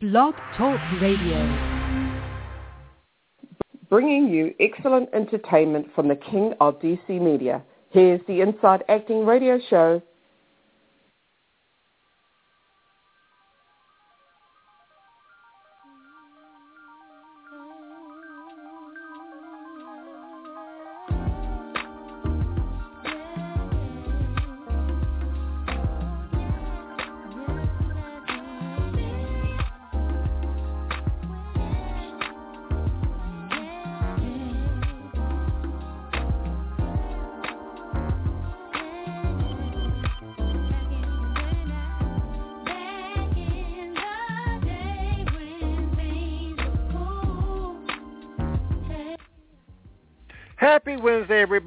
Blog Talk Radio. Bringing you excellent entertainment from the king of DC media. Here's the Inside Acting Radio Show.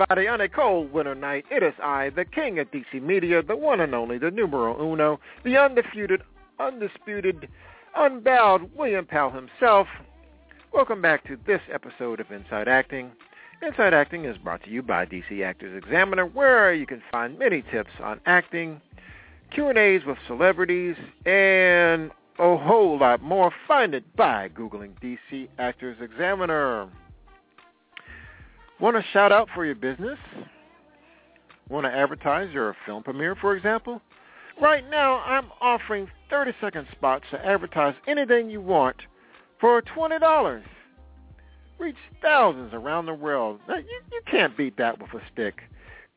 Everybody. On a cold winter night, it is I, the king of DC Media, the one and only, the numero uno, the undisputed, undisputed, unbowed William Powell himself. Welcome back to this episode of Inside Acting. Inside Acting is brought to you by DC Actors Examiner, where you can find many tips on acting, Q&As with celebrities, and a whole lot more. Find it by Googling DC Actors Examiner. Want a shout out for your business? Want to advertise your film premiere, for example? Right now, I'm offering 30-second spots to advertise anything you want for $20. Reach thousands around the world. Now, you, you can't beat that with a stick.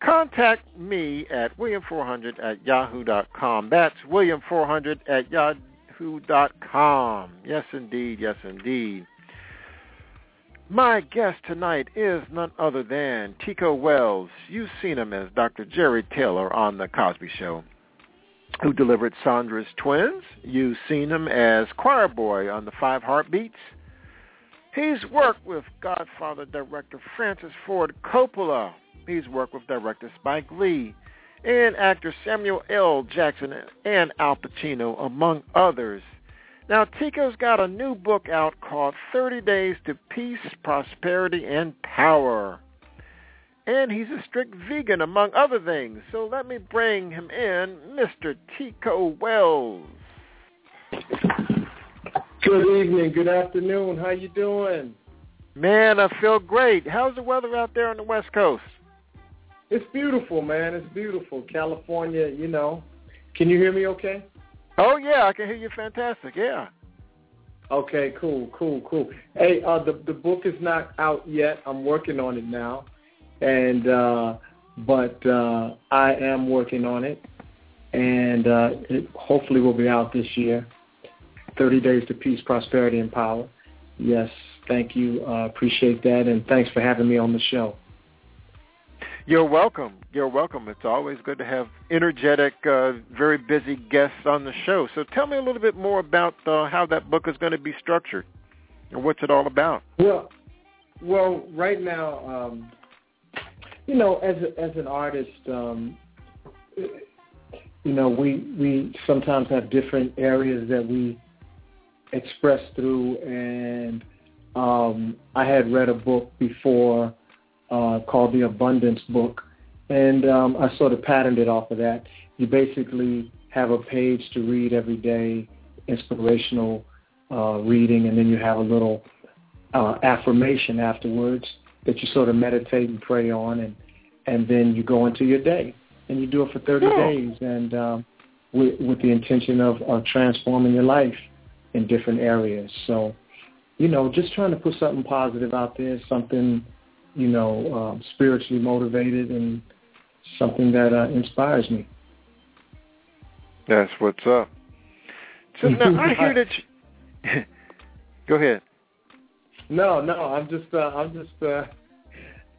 Contact me at william400 at yahoo.com. That's william400 at yahoo.com. Yes, indeed. Yes, indeed. My guest tonight is none other than Tico Wells. You've seen him as Dr. Jerry Taylor on The Cosby Show, who delivered Sandra's Twins. You've seen him as Choir Boy on The Five Heartbeats. He's worked with Godfather director Francis Ford Coppola. He's worked with director Spike Lee and actor Samuel L. Jackson and Al Pacino, among others. Now, Tico's got a new book out called 30 Days to Peace, Prosperity, and Power. And he's a strict vegan, among other things. So let me bring him in, Mr. Tico Wells. Good evening, good afternoon. How you doing? Man, I feel great. How's the weather out there on the West Coast? It's beautiful, man. It's beautiful. California, you know. Can you hear me okay? Oh yeah, I can hear you fantastic. Yeah. Okay, cool, cool, cool. Hey, uh, the the book is not out yet. I'm working on it now, and uh, but uh, I am working on it, and uh, it hopefully will be out this year. Thirty Days to Peace, Prosperity, and Power. Yes, thank you. Uh, appreciate that, and thanks for having me on the show. You're welcome. You're welcome. It's always good to have energetic, uh, very busy guests on the show. So tell me a little bit more about uh, how that book is going to be structured, and what's it all about. Well, well, right now, um, you know, as a, as an artist, um, you know, we we sometimes have different areas that we express through, and um, I had read a book before uh, called the Abundance Book, and um, I sort of patterned it off of that. You basically have a page to read every day, inspirational uh, reading, and then you have a little uh, affirmation afterwards that you sort of meditate and pray on, and and then you go into your day, and you do it for 30 Oh. days, and um, with, with the intention of, of transforming your life in different areas. So, you know, just trying to put something positive out there, something you know, um, spiritually motivated and something that uh, inspires me. That's what's up. So now I hear that. You... Go ahead. No, no, I'm just, uh, I'm just, uh,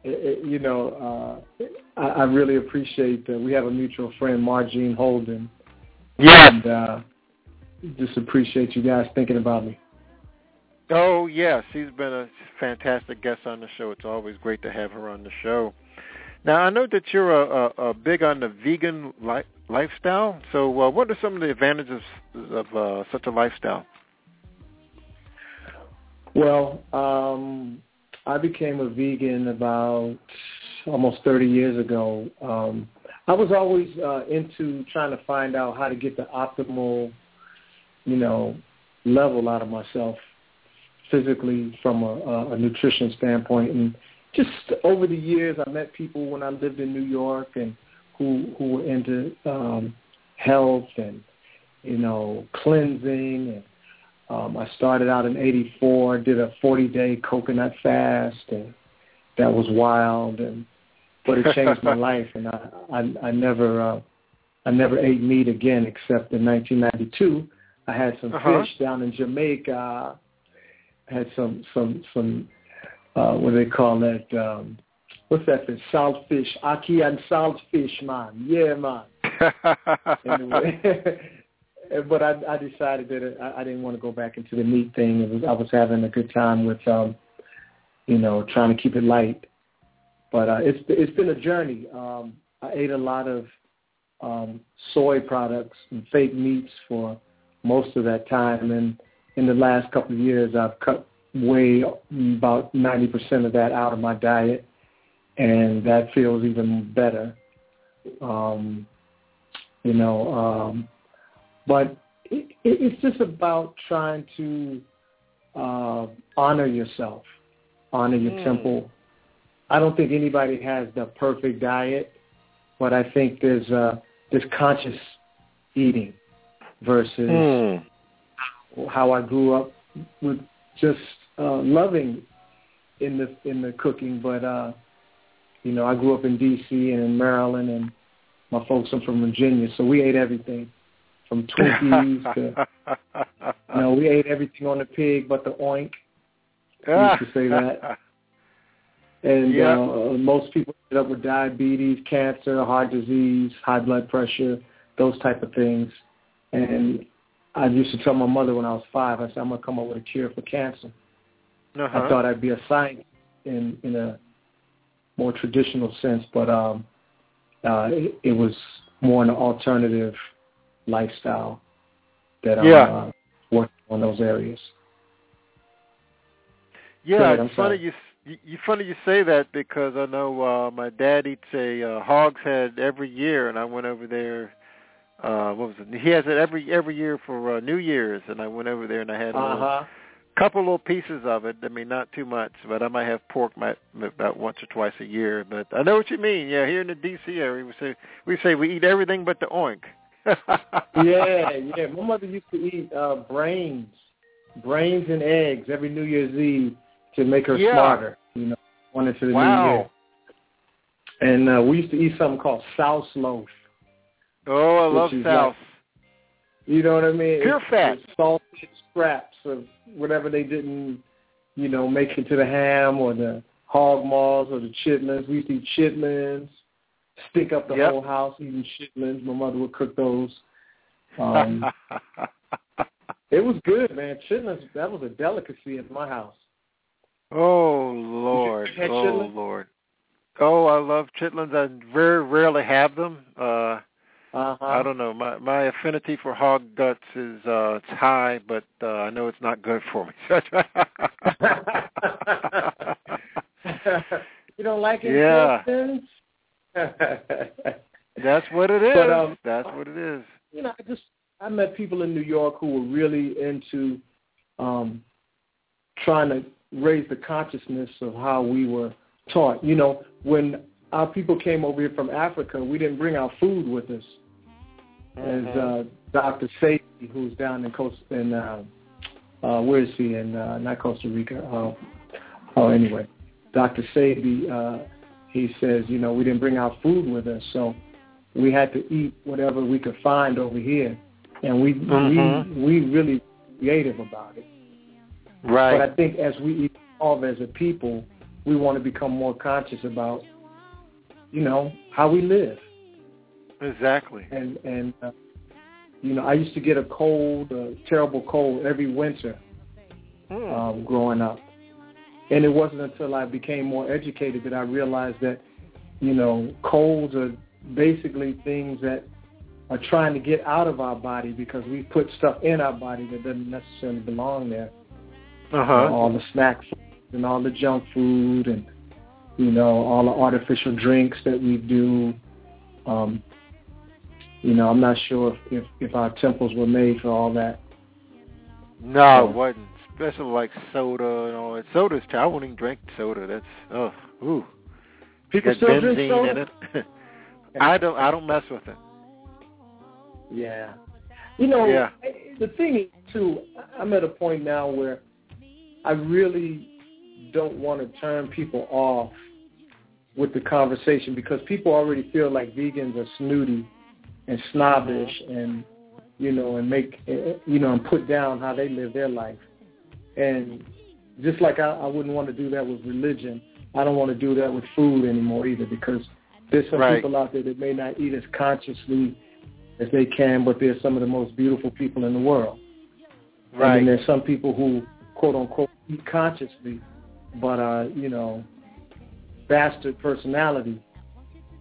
it, it, you know, uh, I, I really appreciate that we have a mutual friend, Margene Holden, Yeah. and uh, just appreciate you guys thinking about me. Oh yes, she's been a fantastic guest on the show. It's always great to have her on the show. Now I know that you're a, a, a big on the vegan li- lifestyle. So uh, what are some of the advantages of uh, such a lifestyle? Well, um, I became a vegan about almost 30 years ago. Um, I was always uh, into trying to find out how to get the optimal, you know, level out of myself physically from a, a nutrition standpoint. And just over the years, I met people when I lived in New York and who who were into um, health and you know cleansing. And um, I started out in '84, did a 40-day coconut fast, and that was wild. And but it changed my life, and I I, I never uh, I never ate meat again except in 1992. I had some Uh-huh. fish down in Jamaica. Had some some some uh, what do they call that? Um, what's that fish? Salt fish, ackee and salt fish, man. Yeah, man. Anyway, but I, I decided that I, I didn't want to go back into the meat thing. It was I was having a good time with, um, you know, trying to keep it light. But uh, it's it's been a journey. Um, I ate a lot of um, soy products and fake meats for most of that time, and in the last couple of years, I've cut way about ninety percent of that out of my diet, and that feels even better. Um, you know, um, but it, it, it's just about trying to uh, honor yourself, honor your Mm. temple. I don't think anybody has the perfect diet, but I think there's uh, there's conscious eating versus Hmm. How I grew up with just uh, loving in the in the cooking, but uh, you know I grew up in D.C. and in Maryland, and my folks are from Virginia, so we ate everything from Twinkies to you know we ate everything on the pig but the oink. We used to say that. And Yeah. uh, most people end up with diabetes, cancer, heart disease, high blood pressure, those type of things. And I used to tell my mother when I was five, I said, I'm going to come up with a cure for cancer. Uh-huh. I thought I'd be a scientist in, in a more traditional sense, but um, uh, it, it was more an alternative lifestyle that I'm Yeah. uh, working on those areas. Yeah, ahead, it's funny sorry. you you you funny you say that because I know uh my dad eats a uh, hog's head every year, and I went over there. Uh, what was it? He has it every every year for uh, New Year's, and I went over there and I had a Uh-huh. couple little pieces of it. I mean, not too much, but I might have pork my, about once or twice a year. But I know what you mean. Yeah, here in the D.C. area, we say we say we eat everything but the oink. yeah, yeah. My mother used to eat uh brains, brains and eggs every New Year's Eve to make her Yeah. smarter. You know, going into the new Wow. year. And uh, we used to eat something called souse loaf. Oh, I love souse. You know what I mean? Pure It's- fat. it's salted scraps of whatever they didn't, you know, make into the ham or the hog maws or the chitlins. We used to eat chitlins, stick up the Yep. whole house eating chitlins. My mother would cook those. Um, it was good, man. Chitlins, that was a delicacy in my house. oh Lord, oh? Lord. Oh, I love chitlins. I very rarely have them. Uh Uh-huh. I don't know. My my affinity for hog guts is uh it's high, but uh I know it's not good for me. you don't like it? Yeah. That's what it is. But, um, That's what it is. you know, I just I met people in New York who were really into um, trying to raise the consciousness of how we were taught. You know, when our people came over here from Africa, we didn't bring our food with us. As uh, Dr. Sebi, who's down in Costa, in uh, uh, where is he in uh, not Costa Rica? Uh, oh, anyway, Dr. Sebi, uh, he says, you know, we didn't bring our food with us, so we had to eat whatever we could find over here, and we Mhm. we we really creative about it. Right. But I think as we evolve as a people, we want to become more conscious about, you know, how we live. Exactly. And and uh, you know, I used to get a cold, a terrible cold every winter Hmm. um, growing up, and it wasn't until I became more educated that I realized that, you know, colds are basically things that are trying to get out of our body because we put stuff in our body that doesn't necessarily belong there. uh You know, all the snacks and all the junk food and you know all the artificial drinks that we do. Um, you know, I'm not sure if, if if our temples were made for all that. No, it wasn't. Especially like soda and all that. Soda's. I won't even drink soda. That's oh, ooh. People still benzene drink soda. in it. I don't. I don't mess with it. Yeah. You know, Yeah. the thing is, too, I'm at a point now where I really don't want to turn people off with the conversation because people already feel like vegans are snooty and snobbish and, you know, and make, you know, and put down how they live their life. And just like I, I wouldn't want to do that with religion, I don't want to do that with food anymore either because there's some Right. people out there that may not eat as consciously as they can, but they're some of the most beautiful people in the world. And Right. then there's some people who, quote unquote, eat consciously, but are, you know, bastard personality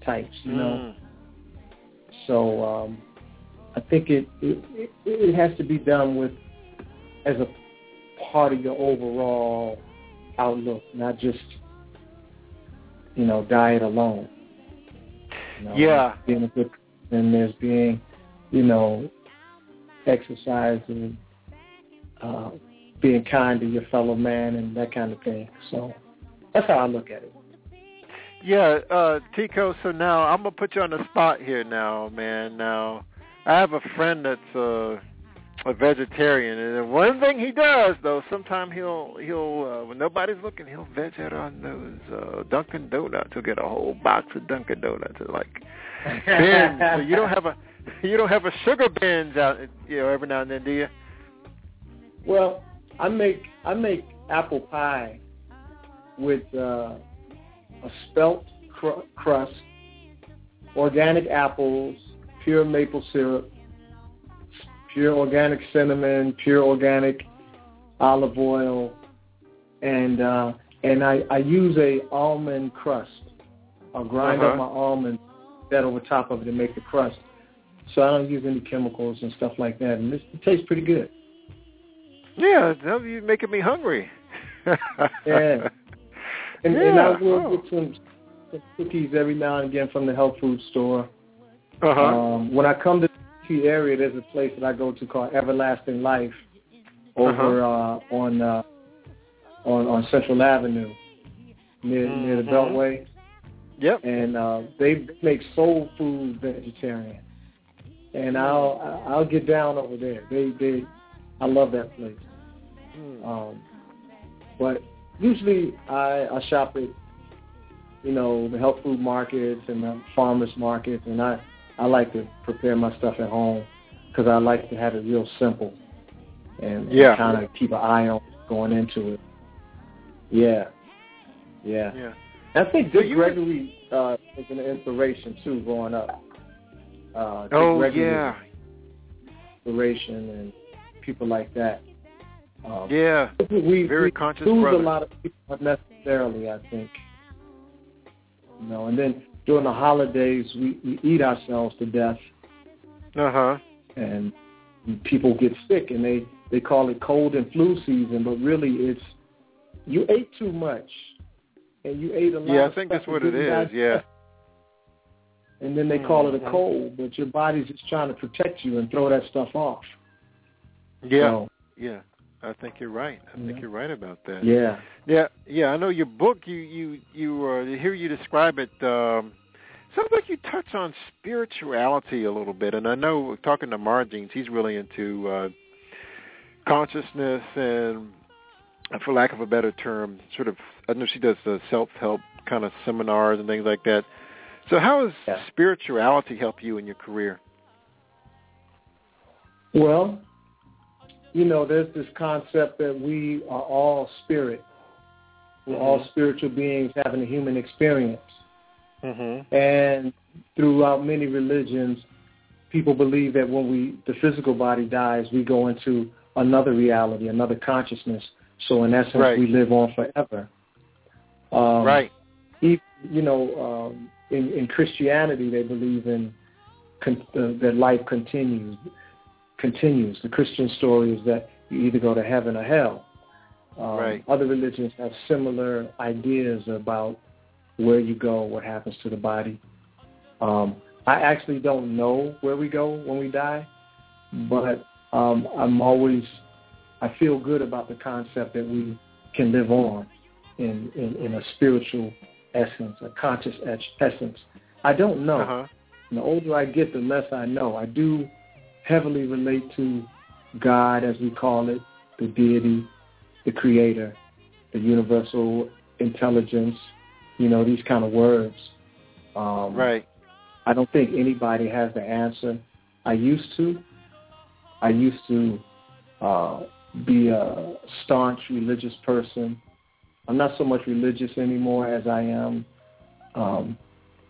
types, you know. Mm. So um, I think it, it it it has to be done with as a part of your overall outlook, not just you know diet alone. You know, Yeah. being a good and there's being you know exercise and uh, being kind to your fellow man and that kind of thing. So that's how I look at it. Yeah, uh, Tico. So now I'm gonna put you on the spot here, now, man. Now, I have a friend that's uh, a vegetarian, and one thing he does, though, sometimes he'll he'll uh, when nobody's looking, he'll veg out on those uh, Dunkin' Donuts. He'll get a whole box of Dunkin' Donuts, and like bins. so you don't have a you don't have a sugar bins out, you know, every now and then, do you? Well, I make I make apple pie with uh, a spelt cr- crust, organic apples, pure maple syrup, pure organic cinnamon, pure organic olive oil, and uh, and I, I use a almond crust. I'll grind Uh-huh. up my almonds, that over top of it, and make the crust. So I don't use any chemicals and stuff like that, and this, it tastes pretty good. Yeah, you're making me hungry. Yeah. And, and I will Oh. get some, some cookies every now and again from the health food store. Uh-huh. Um, when I come to the DC area, there's a place that I go to called Everlasting Life over uh on uh, on on Central Avenue near near the Mhm. Beltway, Yep. and uh, they make soul food vegetarian. And I'll I'll get down over there. They they I love that place. Mm. Um, but usually I, I shop at, you know, the health food markets and the farmers markets, and I, I like to prepare my stuff at home because I like to have it real simple and, Yeah. kind of keep an eye on going into it. Yeah, yeah. Yeah. I think Dick were- Gregory uh, was an inspiration too growing up. Uh, Dick Oh Gregory yeah. inspiration and people like that. Um, Yeah. we, Very we conscious lose brother. a lot of people unnecessarily, I think. You know, and then during the holidays, we, we eat ourselves to death, Uh huh. and people get sick, and they they call it cold and flu season, but really it's you ate too much, and you ate a lot. Yeah, I think that's what it is. it didn't is. digest. Yeah. And then they call it a cold, but your body's just trying to protect you and throw that stuff off. Yeah. So, Yeah. I think you're right. I think Yeah. you're right about that. yeah. Yeah, yeah. I know your book. You you you uh, hear you describe it. Um, sounds like you touch on spirituality a little bit, and I know talking to Margines, he's really into uh, consciousness and, for lack of a better term, sort of. I know she does the self-help kind of seminars and things like that. So, how has Yeah. spirituality helped you in your career? Well, you know, there's this concept that we are all spirit. We're all Mhm. spiritual beings having a human experience. Mm-hmm. And throughout many religions, people believe that when we the physical body dies, we go into another reality, another consciousness. So in essence, Right. we live on forever. Um, right. even, you know, um, in, in Christianity, they believe in con- uh, that life continues. Continues. The Christian story is that you either go to heaven or hell. Um, Right. Other religions have similar ideas about where you go, what happens to the body. Um, I actually don't know where we go when we die, but um, I'm always I feel good about the concept that we can live on in, in, in a spiritual essence, a conscious essence. I don't know. Uh-huh. The older I get, the less I know. I do heavily relate to God, as we call it, the deity, the creator, the universal intelligence, you know, these kind of words. Um, right. I don't think anybody has the answer. I used to. I used to uh, be a staunch religious person. I'm not so much religious anymore as I am um,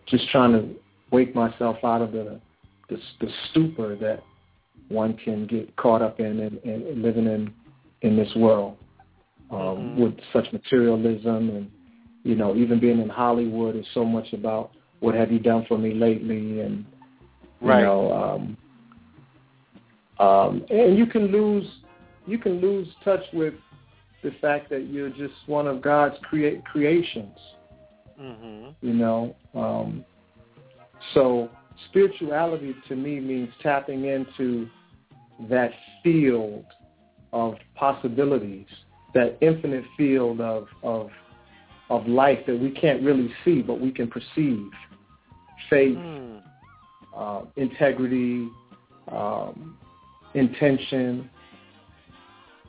just trying to wake myself out of the, the the stupor that one can get caught up in and, and living in in this world um, mm-hmm. with such materialism and you know even being in Hollywood is so much about what have you done for me lately and you right. know um, um, and you can lose you can lose touch with the fact that you're just one of God's create creations. Mm-hmm. You know, um, so spirituality to me means tapping into that field of possibilities, that infinite field of of of life that we can't really see but we can perceive. Faith, Mm. uh, integrity, um, intention,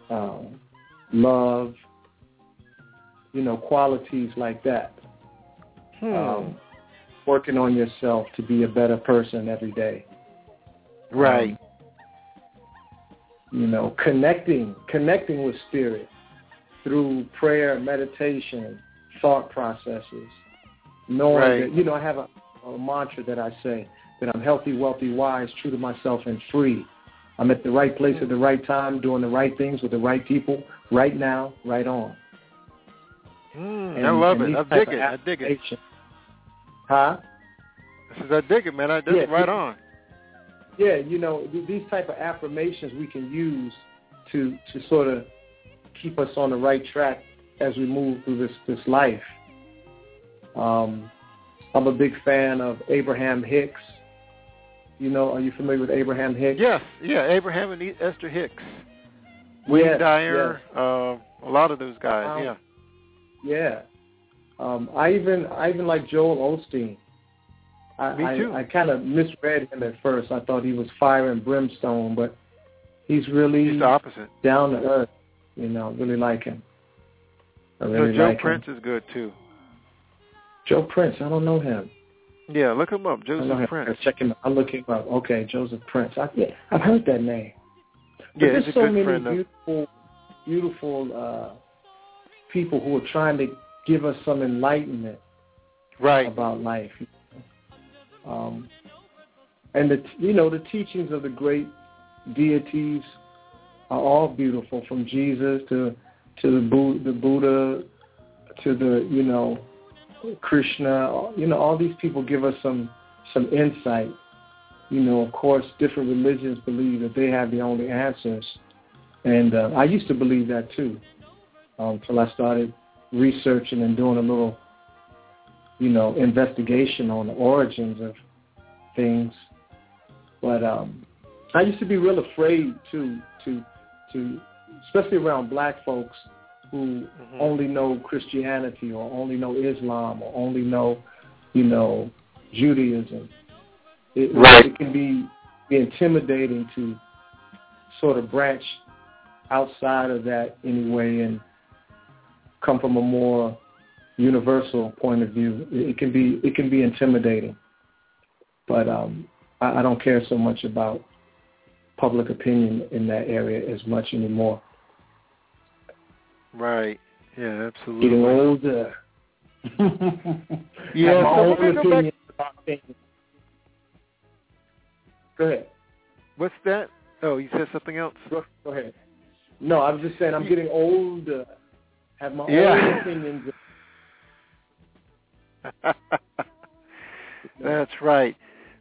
um, love, you know, qualities like that. Hmm. Um, working on yourself to be a better person every day. right. Um, you know, connecting, connecting with spirit through prayer, meditation, thought processes. Knowing Right. that, you know, I have a, a mantra that I say that I'm healthy, wealthy, wise, true to myself, and free. I'm at the right place at the right time, doing the right things with the right people, right now, right on. Mm, And- I love it. I dig it. I dig it. Huh? I says, I dig it, man. I, that's Yeah, right on. yeah, you know, these type of affirmations we can use to to sort of keep us on the right track as we move through this this life. Um, I'm a big fan of Abraham Hicks. You know, are you familiar with Abraham Hicks? Yes, yeah. Abraham and E- Esther Hicks, William Yes, Dyer, uh, a lot of those guys. Um, yeah. Yeah. Um, I even I even like Joel Osteen. I, Me too. I, I kind of misread him at first. I thought he was fire and brimstone, but he's really He's the opposite. down to earth. You know, really like him. I really know, Joe like Prince him. is good too. Joe Prince. I don't know him. Yeah, look him up, I Joseph him. Prince. Check him. I'll look him up. Okay, Joseph Prince. I, yeah, I've heard that name. But Yeah, there's so good many friend of. beautiful, beautiful uh, people who are trying to give us some enlightenment Right. about life. Um, and the you know the teachings of the great deities are all beautiful, from Jesus to to the Buddha, the Buddha to the you know Krishna. You know all these people give us some some insight. You know, of course, different religions believe that they have the only answers, and uh, I used to believe that too, until I started researching and doing a little you know, investigation on the origins of things. But um, I used to be real afraid to to to, especially around black folks who Mhm. only know Christianity or only know Islam or only know, you know, Judaism. It, Right. it can be, be intimidating to sort of branch outside of that anyway and come from a more universal point of view. It, it can be it can be intimidating, but um, I, I don't care so much about public opinion in that area as much anymore. Right. Yeah, absolutely. Getting older. Yeah, my so own we're go back- about things. Go ahead. What's that? Oh, you said something else. Go, go ahead. No, I was just saying I'm getting older. Have my Yeah. own opinions. That's right.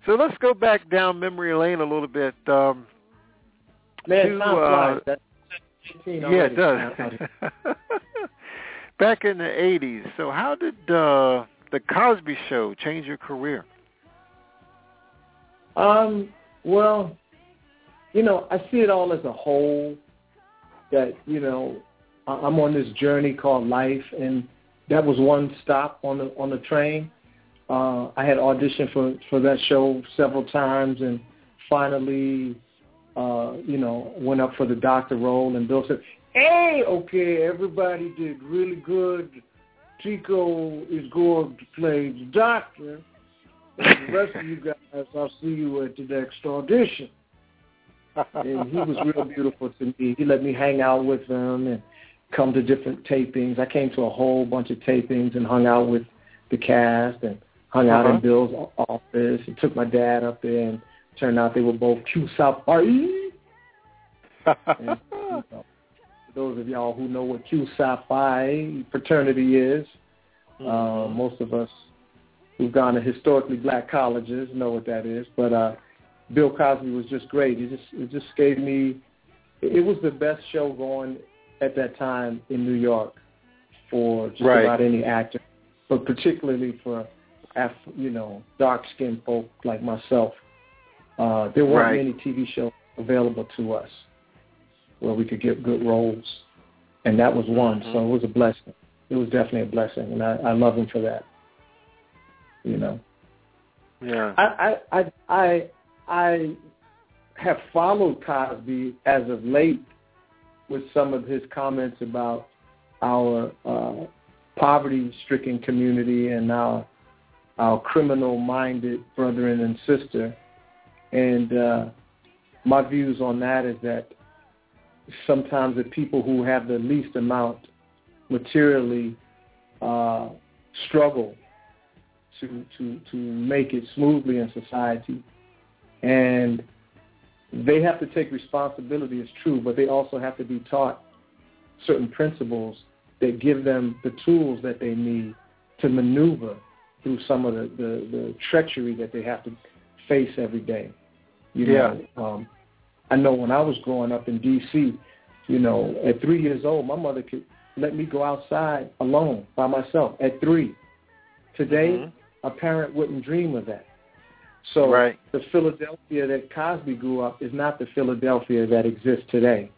So let's go back down memory lane a little bit. Um, Man, to, time uh. Yeah, already. it does. back in the '80s. So how did uh, the Cosby Show change your career? Um, well, you know, I see it all as a whole. that you know I'm on this journey called life, and that was one stop on the on the train. Uh, I had auditioned for for that show several times, and finally, uh, you know, went up for the doctor role. And Bill said, "Hey, okay, everybody did really good. Tico is going to play the doctor." And the rest of you guys, I'll see you at the next audition. and he was real beautiful to me. He let me hang out with him and come to different tapings. I came to a whole bunch of tapings and hung out with the cast and hung out Uh-huh. in Bill's office and took my dad up there and turned out they were both Q South Party. And, you know, those of y'all who know what Q Psi Phi fraternity is, uh, most of us who've gone to historically black colleges know what that is. But uh, Bill Cosby was just great. It just it just gave me. It was the best show going at that time in New York for just Right. about any actor, but particularly for Af- you know dark skinned folk like myself. Uh, there weren't Right. many TV shows available to us where we could get good roles, and that was one. So it was a blessing. It was definitely a blessing, and I, I love him for that. You know, Yeah. I I I I, I have followed Cosby as of late with some of his comments about our uh, poverty-stricken community and our our criminal-minded brethren and sister. And uh, my views on that is that sometimes the people who have the least amount materially uh, struggle to to to make it smoothly in society, and they have to take responsibility. It's true, but they also have to be taught certain principles that give them the tools that they need to maneuver through some of the the, the treachery that they have to face every day. You know, um, I know when I was growing up in D.C., you know, at three years old, my mother could let me go outside alone by myself at three. Today, Mhm. a parent wouldn't dream of that. So Right. the Philadelphia that Cosby grew up is not the Philadelphia that exists today.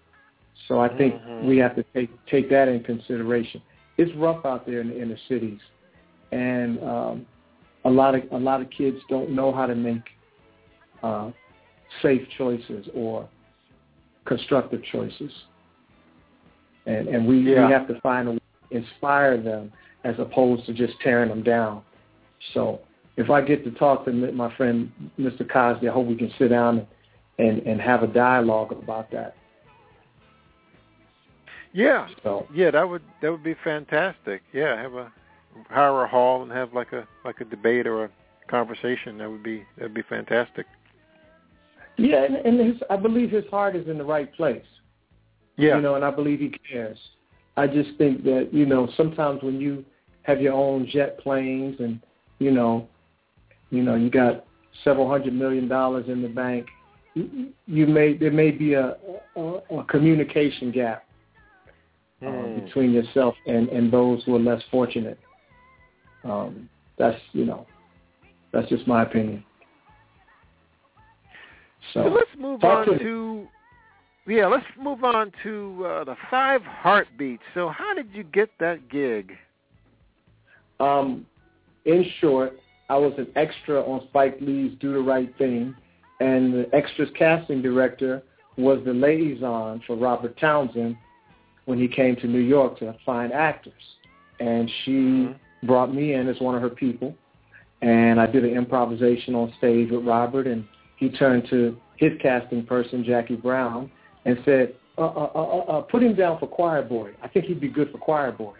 So I think Mhm. we have to take take that in consideration. It's rough out there in the inner cities, and um, a lot of a lot of kids don't know how to make uh, safe choices or constructive choices. And and we, Yeah. we have to find a way to inspire them as opposed to just tearing them down. So if I get to talk to my friend Mr. Cosby, I hope we can sit down and, and, have a dialogue about that. Yeah. So Yeah, that would that would be fantastic. Yeah, have a hire a hall and have like a like a debate or a conversation. That would be that'd be fantastic. yeah, and, and his, I believe his heart is in the right place. Yeah. You know, and I believe he cares. I just think that, you know, sometimes when you have your own jet planes and, you know, you know, you got several hundred million dollars in the bank, you, you may there may be a, a, a communication gap uh, Hmm. between yourself and, and those who are less fortunate. Um, that's you know, that's just my opinion. So, So let's move on to- to yeah, let's move on to uh, the five heartbeats. So how did you get that gig? Um, in short, I was an extra on Spike Lee's Do the Right Thing, and the extras casting director was the liaison for Robert Townsend when he came to New York to find actors. And she Mhm. brought me in as one of her people, and I did an improvisation on stage with Robert, and he turned to his casting person, Jackie Brown, and said, uh, uh, uh, uh, uh, put him down for choir boy. I think he'd be good for choir boy.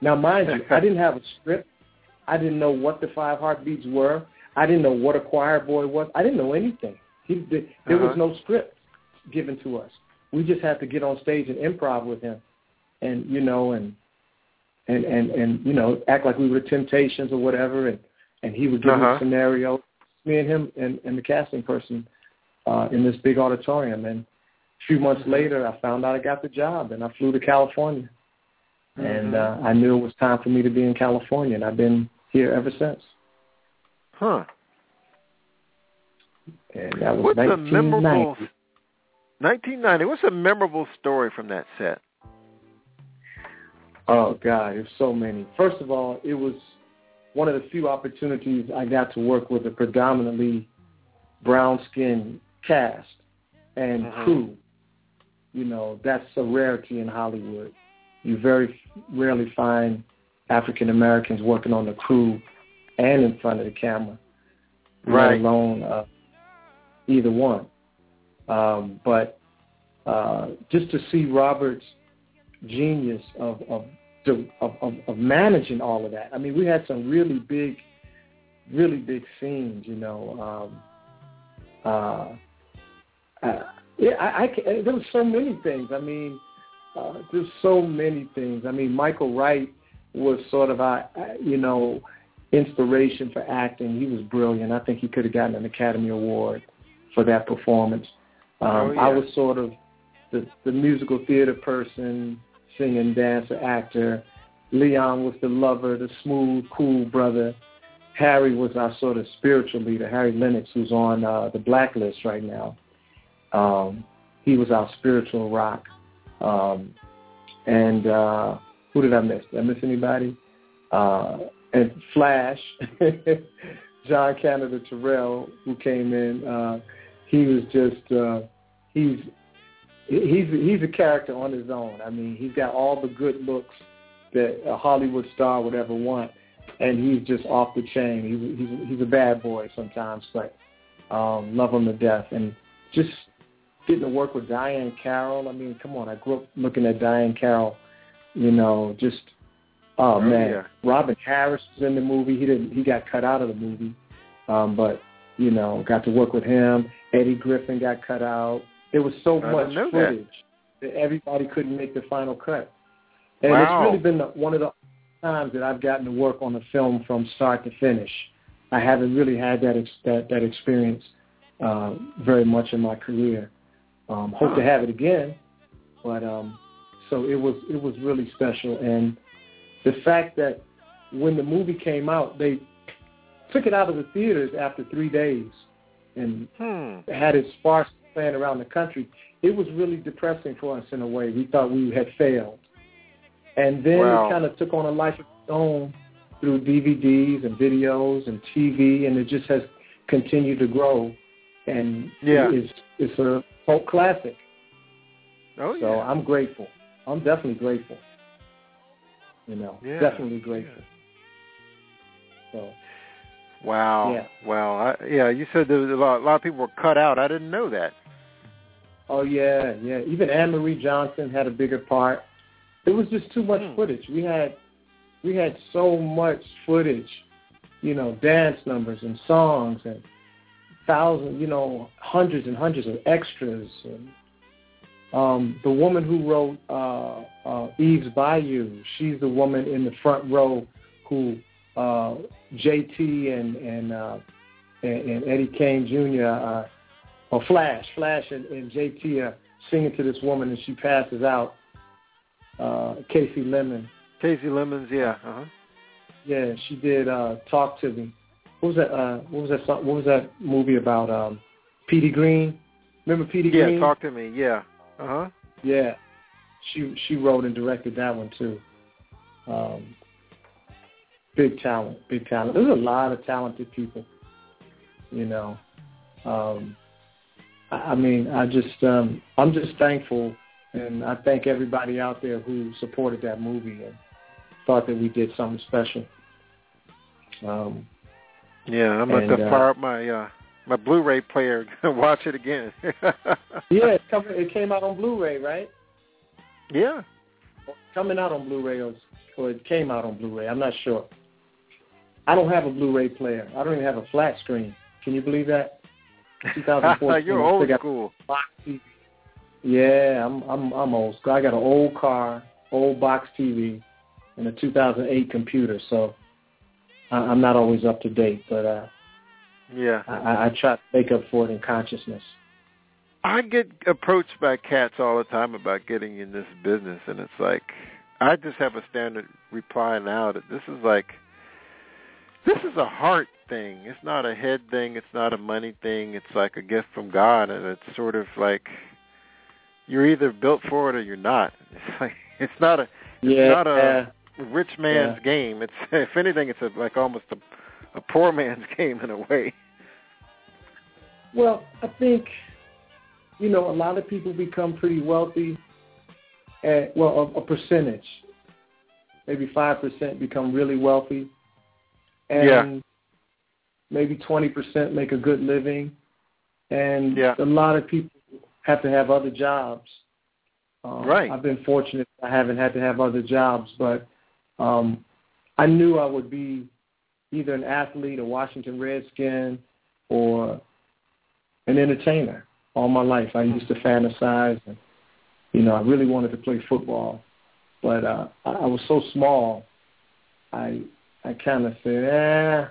Now, mind you, I didn't have a script. I didn't know what the five heartbeats were. I didn't know what a choir boy was. I didn't know anything. He, there there was Uh-huh. no script given to us. We just had to get on stage and improv with him, and you know, and and and and you know, act like we were the Temptations or whatever, and and he would give me Uh-huh. a scenario. Me and him and, and the casting person uh, in this big auditorium, and a few months later, I found out I got the job, and I flew to California and uh, I knew it was time for me to be in California, and I've been here ever since. Huh. And that was What's a memorable 1990. What's a memorable story from that set? Oh God, there's so many. First of all, it was one of the few opportunities I got to work with a predominantly brown-skinned cast and Mhm. crew. You know, that's a rarity in Hollywood. You very rarely find African Americans working on the crew and in front of the camera, Right. let alone uh, either one. Um, but uh, just to see Robert's genius of of, of of of managing all of that. I mean, we had some really big, really big scenes. You know, um, uh, uh, yeah, I, I can, there were so many things. I mean, uh, there's so many things. I mean, Michael Wright was sort of our, uh, you know, inspiration for acting. He was brilliant. I think he could have gotten an Academy Award for that performance. Um, Oh, yeah. I was sort of the, the musical theater person, singing, dancer, actor. Leon was the lover, the smooth, cool brother. Harry was our sort of spiritual leader, Harry Lennix, who's on uh, the blacklist right now. Um, he was our spiritual rock. Um, and uh, who did I miss? Did I miss anybody? Uh, and Flash, John Canada Terrell, who came in, uh, he was just uh, he's he's he's a character on his own. I mean, he's got all the good looks that a Hollywood star would ever want, and he's just off the chain. He's he's he's a bad boy sometimes, but um, love him to death. And just getting to work with Diahann Carroll. I mean, come on, I grew up looking at Diahann Carroll. You know, just oh, Oh, man. yeah. Robin Harris was in the movie. He didn't. He got cut out of the movie, um, but you know, got to work with him. Eddie Griffin got cut out. There was so I much didn't that. footage that. everybody couldn't make the final cut. And Wow. it's really been the, one of the times that I've gotten to work on a film from start to finish. I haven't really had that ex- that, that experience uh, very much in my career. Um, hope to have it again, but um, so it was it was really special. And the fact that when the movie came out, they took it out of the theaters after three days and Hmm. had it sparse playing around the country. It was really depressing for us in a way. We thought we had failed. And then Wow. it kind of took on a life of its own through DVDs and videos and TV, and it just has continued to grow. And Yeah. it's, it's a cult classic. Oh yeah. So. I'm grateful. I'm definitely grateful. You know, Yeah. definitely grateful. So Wow. Yeah. Wow. I, yeah. You said there was a lot, a lot of people were cut out. I didn't know that. Oh yeah, yeah. Even Anne Marie Johnson had a bigger part. It was just too much Hmm. footage. We had we had so much footage, you know, dance numbers and songs and thousands, you know, hundreds and hundreds of extras. And um, the woman who wrote uh, uh, Eve's Bayou, she's the woman in the front row who uh, JT and and, uh, and and Eddie Kane Jr. Uh, or Flash, Flash and, and JT are singing to this woman and she passes out. Uh, Kasi Lemmon, Kasi Lemmons. Yeah. Uh huh. yeah, she did uh, Talk to Me. What was that? Uh, what was that? Song, what was that movie about? Um, Petey Greene. Remember Petey Yeah. Greene? Talk to me. Yeah. Uh huh. Yeah, she she wrote and directed that one too. Um, big talent, big talent. There's a lot of talented people. You know, um, I, I mean, I just um, I'm just thankful, and I thank everybody out there who supported that movie and thought that we did something special. Um, Yeah. I'm going to uh, fire up my uh, my Blu-ray player and watch it again. yeah, it, come, it came out on Blu-ray, right? Yeah. coming out on Blu-ray or, or it came out on Blu-ray. I'm not sure. I don't have a Blu-ray player. I don't even have a flat screen. Can you believe that? 2014. You're old school. box TV. Yeah, I'm I'm I'm old school. I got an old car, old box TV, and a 2008 computer. So I'm not always up to date, but uh, Yeah. I, I try to make up for it in consciousness. I get approached by cats all the time about getting in this business, and it's like I just have a standard reply now that this is like this is a heart thing. It's not a head thing. It's not a money thing. It's like a gift from God, and it's sort of like you're either built for it or you're not. It's like it's not a it's yeah, not a rich man's Yeah. game. It's if anything, it's a, like almost a a poor man's game in a way. Well, I think, you know, a lot of people become pretty wealthy at, well, a, a percentage, maybe 5% become really wealthy. And Yeah. maybe 20% make a good living. And Yeah. a lot of people have to have other jobs. Um, Right. I've been fortunate I haven't had to have other jobs, but um, I knew I would be either an athlete, a Washington Redskin, or an entertainer all my life. I used to fantasize, and you know, I really wanted to play football, but uh, I, I was so small. I I kind of said, eh,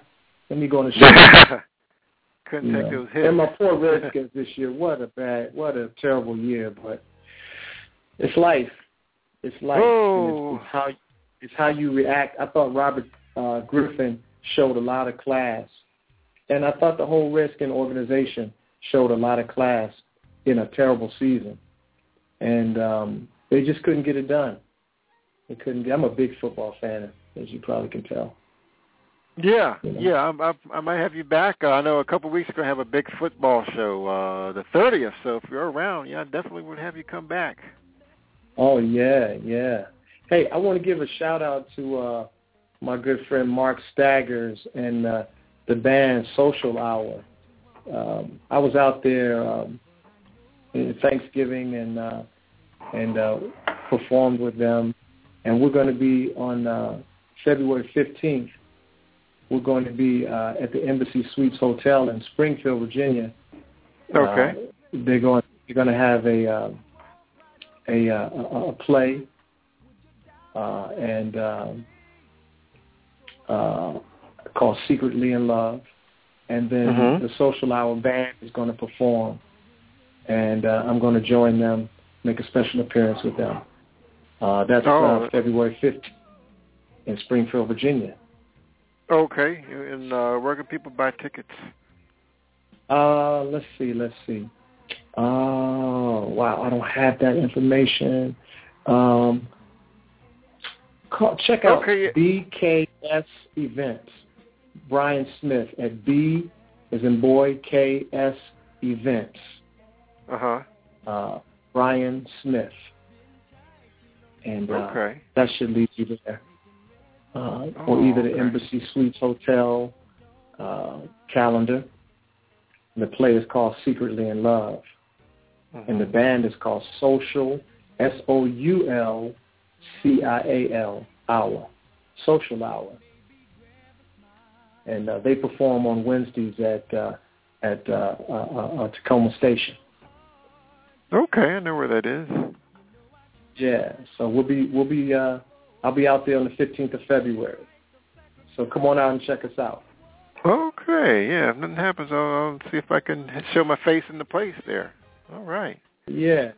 let me go on the show. Couldn't you take know. those hits. And my poor Redskins this year. What a bad, what a terrible year. But it's life. It's life. Oh. It's, it's how it's how you react. I thought Robert uh, Griffin showed a lot of class, and I thought the whole Redskin organization showed a lot of class in a terrible season, and um, they just couldn't get it done. They couldn't. Get, I'm a big football fan, as you probably can tell. Yeah, You know? yeah. I, I, I might have you back. Uh, I know a couple of weeks ago I have a big football show, uh, the thirtieth. So if you're around, yeah, I definitely would have you come back. Oh yeah, yeah. Hey, I want to give a shout out to uh, my good friend Mark Staggers and uh, the band Social Hour. Um, I was out there um, in Thanksgiving and uh, and uh, performed with them, and we're going to be on uh, February fifteenth. We're going to be uh, at the Embassy Suites Hotel in Springfield, Virginia. Okay. Uh, they're going. They're going to have a uh, a, uh, a a play, uh, and um, uh, called "Secretly in Love," and then Mhm. the Social Hour band is going to perform, and uh, I'm going to join them, make a special appearance with them. Uh, that's Oh. uh, February 15th in Springfield, Virginia. Okay. And uh, where can people buy tickets? Uh, let's see, let's see. Oh, wow, I don't have that information. Um, call, check out Okay. BKS Events. Brian Smith at B is in boy, KS Events. Uh huh. Uh, Brian Smith. And uh, Okay. that should lead you there. Uh, Oh, or either the okay. Embassy Suites Hotel uh, calendar. The play is called Secretly in Love. And the band is called Social, S-O-U-L, C-I-A-L, Hour, Social Hour. And uh, they perform on Wednesdays at uh, at uh, uh, uh, Tacoma Station. Okay, I know where that is. Yeah, so we'll be we'll be uh, I'll be out there on the 15th of February. So come on out and check us out. Okay, yeah. If nothing happens, I'll, I'll see if I can show my face in the place there. All right. Yeah.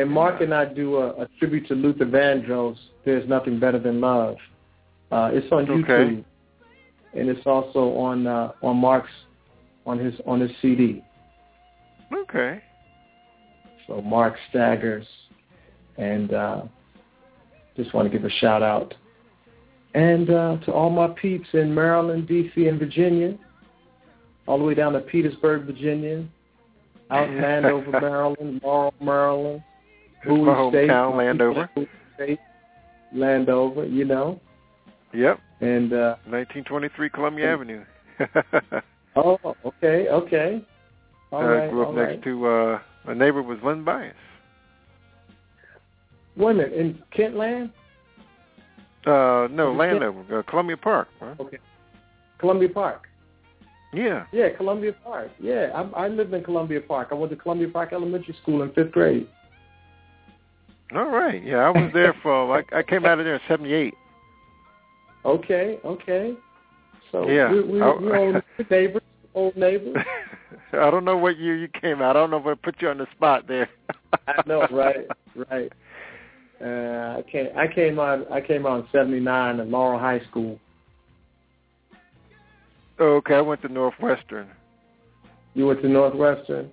And Mark and I do a, a tribute to Luther Vandross. There's nothing better than love. Uh, it's on Okay. YouTube, and it's also on uh, on Mark's on his on his CD. Okay. So Mark Staggers, and uh, just want to give a shout out, and uh, to all my peeps in Maryland, D.C., and Virginia, all the way down to Petersburg, Virginia, out in Landover, Maryland, Laurel, Maryland, Bowie my State, hometown, Landover. State, Landover, you know, Yep. and uh, 1923 Columbia Avenue. oh, okay, okay, all I right, grew up next right. to uh my neighbor was Len Bias. Wait a minute, in Kentland, Uh no, Landover, uh, Columbia Park. Okay, Columbia Park. Yeah. Yeah, Columbia Park. Yeah, I, I lived in Columbia Park. I went to Columbia Park Elementary School in fifth grade. All right. Yeah, I was there for I, I came out of there in 78. Okay, okay. So Yeah. we, we, I- we're old neighbors, old neighbors. I don't know what year you came out. I don't know if I put you on the spot there. I know, right, right. Uh, I came, I came out, I came out in '79 at Laurel High School. okay, I went to Northwestern. You went to Northwestern.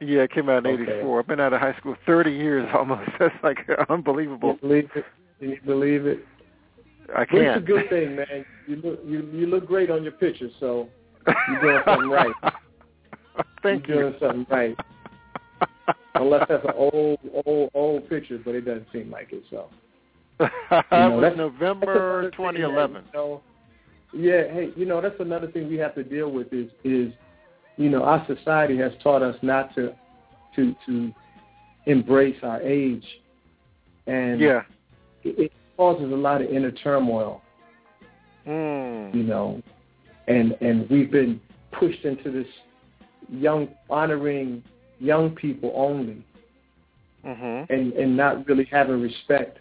Yeah, it came out in Okay. '84. I've been out of high school 30 years almost. That's like unbelievable. Can you believe it? Can you believe it? I But it's a good thing, man. You look you you look great on your pictures, so You're doing something right. Thank you're you. doing something right. Unless that's an old, old, old picture, but it doesn't seem like it. So that know, was that's- November that's another thing, 2011. man, you know, yeah, hey, you know that's another thing we have to deal with is is you know our society has taught us not to to to embrace our age, and Yeah. it, it causes a lot of inner turmoil. Mm. you know, and and we've been pushed into this young honoring young people only, Mhm. and and not really having respect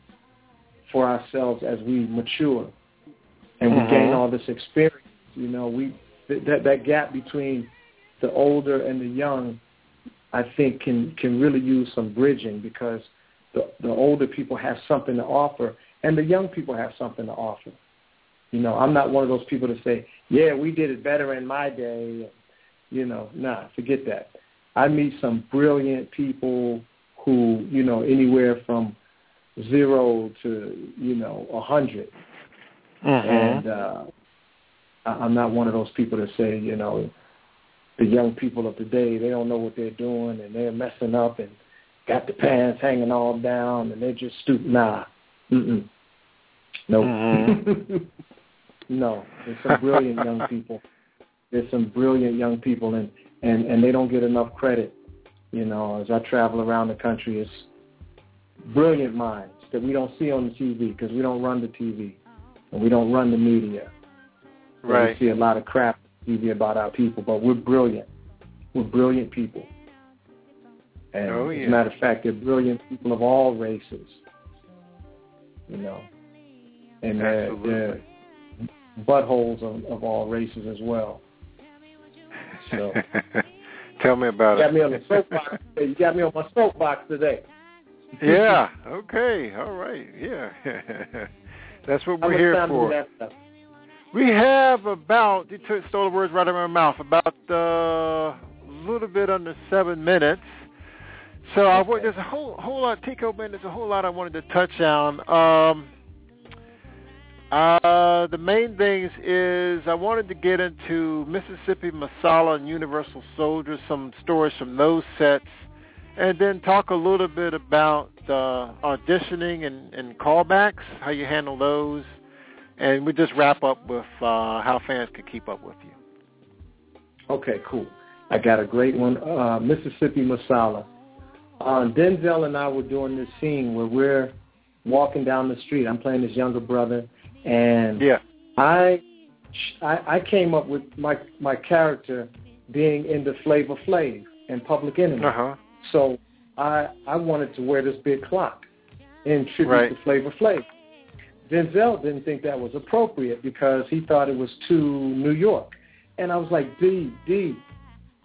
for ourselves as we mature, and we Mhm. gain all this experience. You know, we th- that that gap between the older and the young, I think can can really use some bridging because the the older people have something to offer, and the young people have something to offer. You know, I'm not one of those people to say, "Yeah, we did it better in my day." You know, nah, forget that. I meet some brilliant people who, you know, anywhere from zero to you know a hundred, Mhm. and uh, I'm not one of those people that say, you know, the young people of today they don't know what they're doing and they're messing up and got the pants hanging all down and they're just stupid. Nah, mm-mm. no, no. There's some brilliant young people. There's some brilliant young people, and and and they don't get enough credit. You know, as I travel around the country, it's brilliant minds that we don't see on the TV because we don't run the TV and we don't run the media. Right. We see a lot of crap TV about our people, but we're brilliant. We're brilliant people. And Oh, as a matter of fact, they're brilliant people of all races. You know, and they're, they're buttholes of, of all races as well. So Tell me about you got it. me on the soapbox. You got me on my soapbox today. yeah. Okay. All right. Yeah. That's what we're here for. We have left? We have about, you took, stole the words right out of my mouth, about uh, a little bit under seven minutes. So I, there's a whole whole lot, Tico, man, there's a whole lot I wanted to touch on. Um, uh, the main things is I wanted to get into Mississippi Masala and Universal Soldier, some stories from those sets, and then talk a little bit about uh, auditioning and, and callbacks, how you handle those, and we just wrap up with uh, how fans can keep up with you. Okay, cool. I got a great one. Uh, Mississippi Masala. Uh, Denzel and I were doing this scene where we're walking down the street. I'm playing this younger brother, and Yeah. I, I I came up with my my character being into Flavor Flav and Public Enemy. Uh huh. So I I wanted to wear this big clock in tribute Right. to Flavor Flav. Denzel didn't think that was appropriate because he thought it was too New York. And I was like, D, D,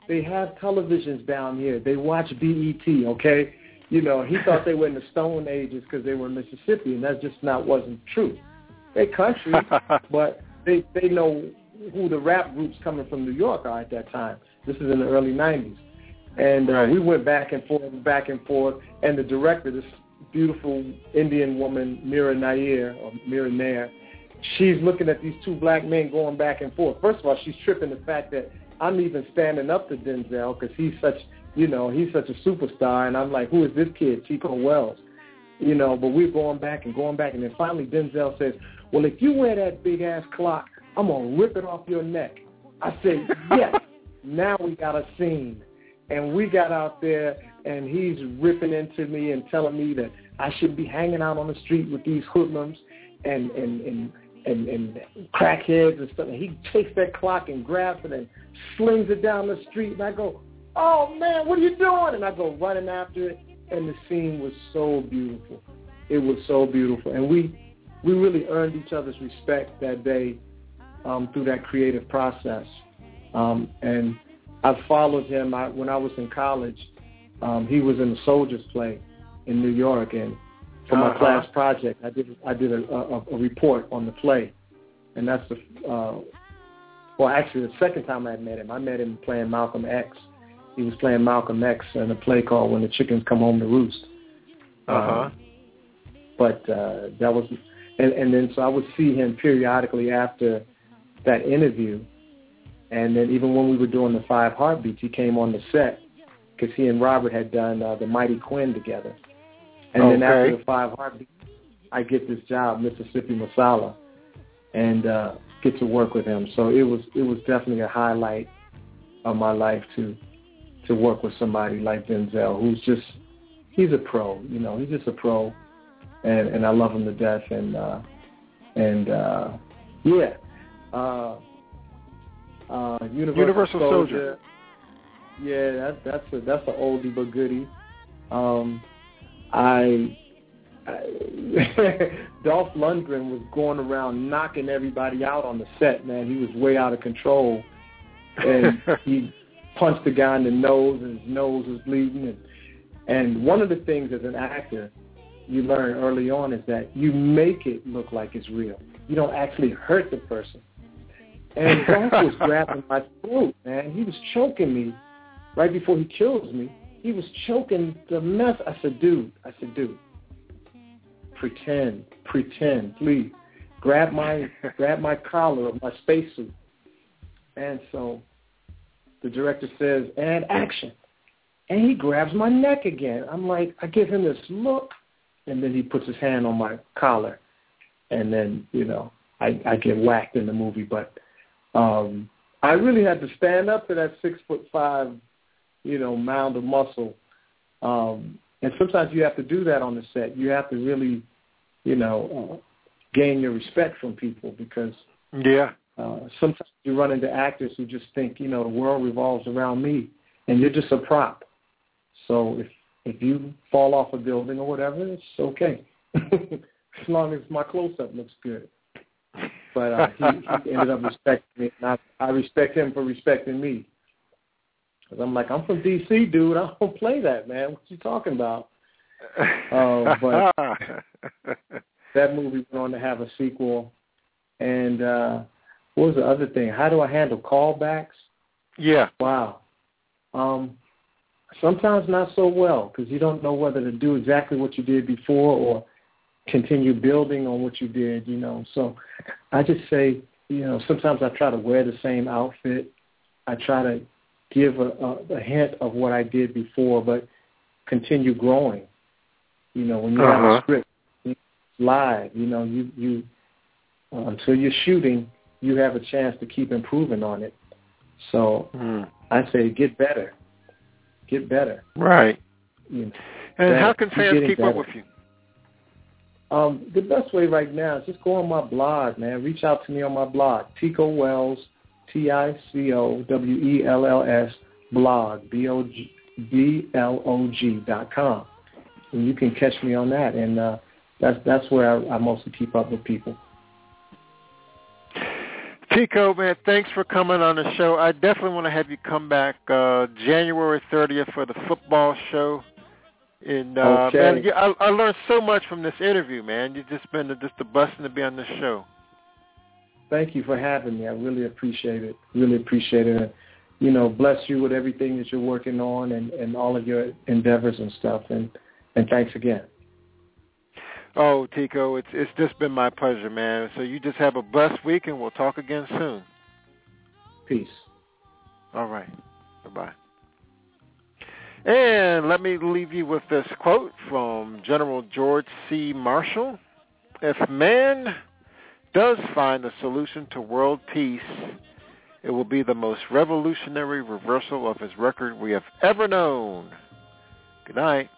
they have televisions down here. They watch BET, okay? You know, he thought they were in the Stone Ages because they were in Mississippi, and that just not wasn't true. They country, but they they know who the rap groups coming from New York are at that time. This is in the early '90s, and uh, Right. we went back and forth, back and forth. And the director, this beautiful Indian woman, Mira Nair or Mira Nair, she's looking at these two black men going back and forth. First of all, she's tripping the fact that I'm even standing up to Denzel because he's such, you know, he's such a superstar, and I'm like, who is this kid, Tico Wells? You know, but we're going back and going back, and then finally Denzel says, well, if you wear that big ass clock, I'm gonna rip it off your neck. I said, yes. now we got a scene, and we got out there, and he's ripping into me and telling me that I should be hanging out on the street with these hoodlums and and and and, and crackheads and stuff. And he takes that clock and grabs it and slings it down the street, and I go, "Oh man, what are you doing?" And I go running after it, and the scene was so beautiful. It was so beautiful, and we we really earned each other's respect that day um, through that creative process. Um, and I followed him. I, when I was in college, um, he was in the Soldiers play in New York, and for my Uh-huh. class project, I did I did a, a, a report on the play, and that's the uh, well, actually the second time I met him. I met him playing Malcolm X, He was playing Malcolm X in a play called When the Chickens Come Home to Roost. Uh-huh. Um, but uh, that was, and, and then so I would see him periodically after that interview, and then even when we were doing the Five Heartbeats, he came on the set because he and Robert had done uh, the Mighty Quinn together. And then after the Five Heartbeats, I get this job, Mississippi Masala, and uh, get to work with him. So it was it was definitely a highlight of my life to to work with somebody like Denzel, who's just he's a pro. You know, he's just a pro, and and I love him to death. And uh, and uh, yeah, uh, uh, Universal, Universal Soldier. Yeah, that, that's a that's an oldie but goodie. Um, I, I Dolph Lundgren was going around knocking everybody out on the set. Man, he was way out of control, and he punched the guy in the nose, and his nose was bleeding. And and one of the things as an actor you learn early on is that you make it look like it's real. You don't actually hurt the person. And Dolph was grabbing my throat, man. He was choking me right before he kills me. He was choking the mess. I said, dude, I said, dude, pretend, pretend, please. Grab my grab my collar of my spacesuit. And so the director says, and action. And he grabs my neck again. I'm like, I give him this look, and then he puts his hand on my collar, and then you know I, I get whacked in the movie. But um, I really had to stand up to that six foot five, you know, mound of muscle. Um, and sometimes you have to do that on the set. You have to really, you know, uh, gain your respect from people because Yeah. uh, sometimes you run into actors who just think, you know, the world revolves around me, and you're just a prop. So if if you fall off a building or whatever, it's okay, as long as my close up looks good. But uh, he, he ended up respecting me, and I, I respect him for respecting me. Because I'm like, I'm from D.C., dude. I don't play that, man. What you talking about? Uh, but that movie went on to have a sequel. And uh, what was the other thing? How do I handle callbacks? yeah. Wow. Um, sometimes not so well because you don't know whether to do exactly what you did before or continue building on what you did, you know. So I just say, you know, sometimes I try to wear the same outfit. I try to give a, a, a hint of what I did before, but continue growing. You know, when you have Uh-huh. a script live, you know, you you uh, until you're shooting, you have a chance to keep improving on it. So Mm. I say get better, get better. Right. You know. And That- how can fans keep up with you? Um, the best way right now is just go on my blog, man. Reach out to me on my blog, Tico Wells, T I C O W E L L S blog, B O G B L O G dot com, and you can catch me on that. And uh, that's that's where I, I mostly keep up with people. Tico, man, thanks for coming on the show. I definitely want to have you come back uh, January 30th for the football show. And uh, Okay. man, you, I, I learned so much from this interview, man. You've just been just a blessing to be on this show. Thank you for having me. I really appreciate it. Really appreciate it. And, you know, bless you with everything that you're working on and, and all of your endeavors and stuff. And and thanks again. Oh, Tico, it's it's just been my pleasure, man. So you just have a blessed week, and we'll talk again soon. Peace. All right. Bye-bye. And let me leave you with this quote from General George C. Marshall. If man does find a solution to world peace, it will be the most revolutionary reversal of his record we have ever known. Good night.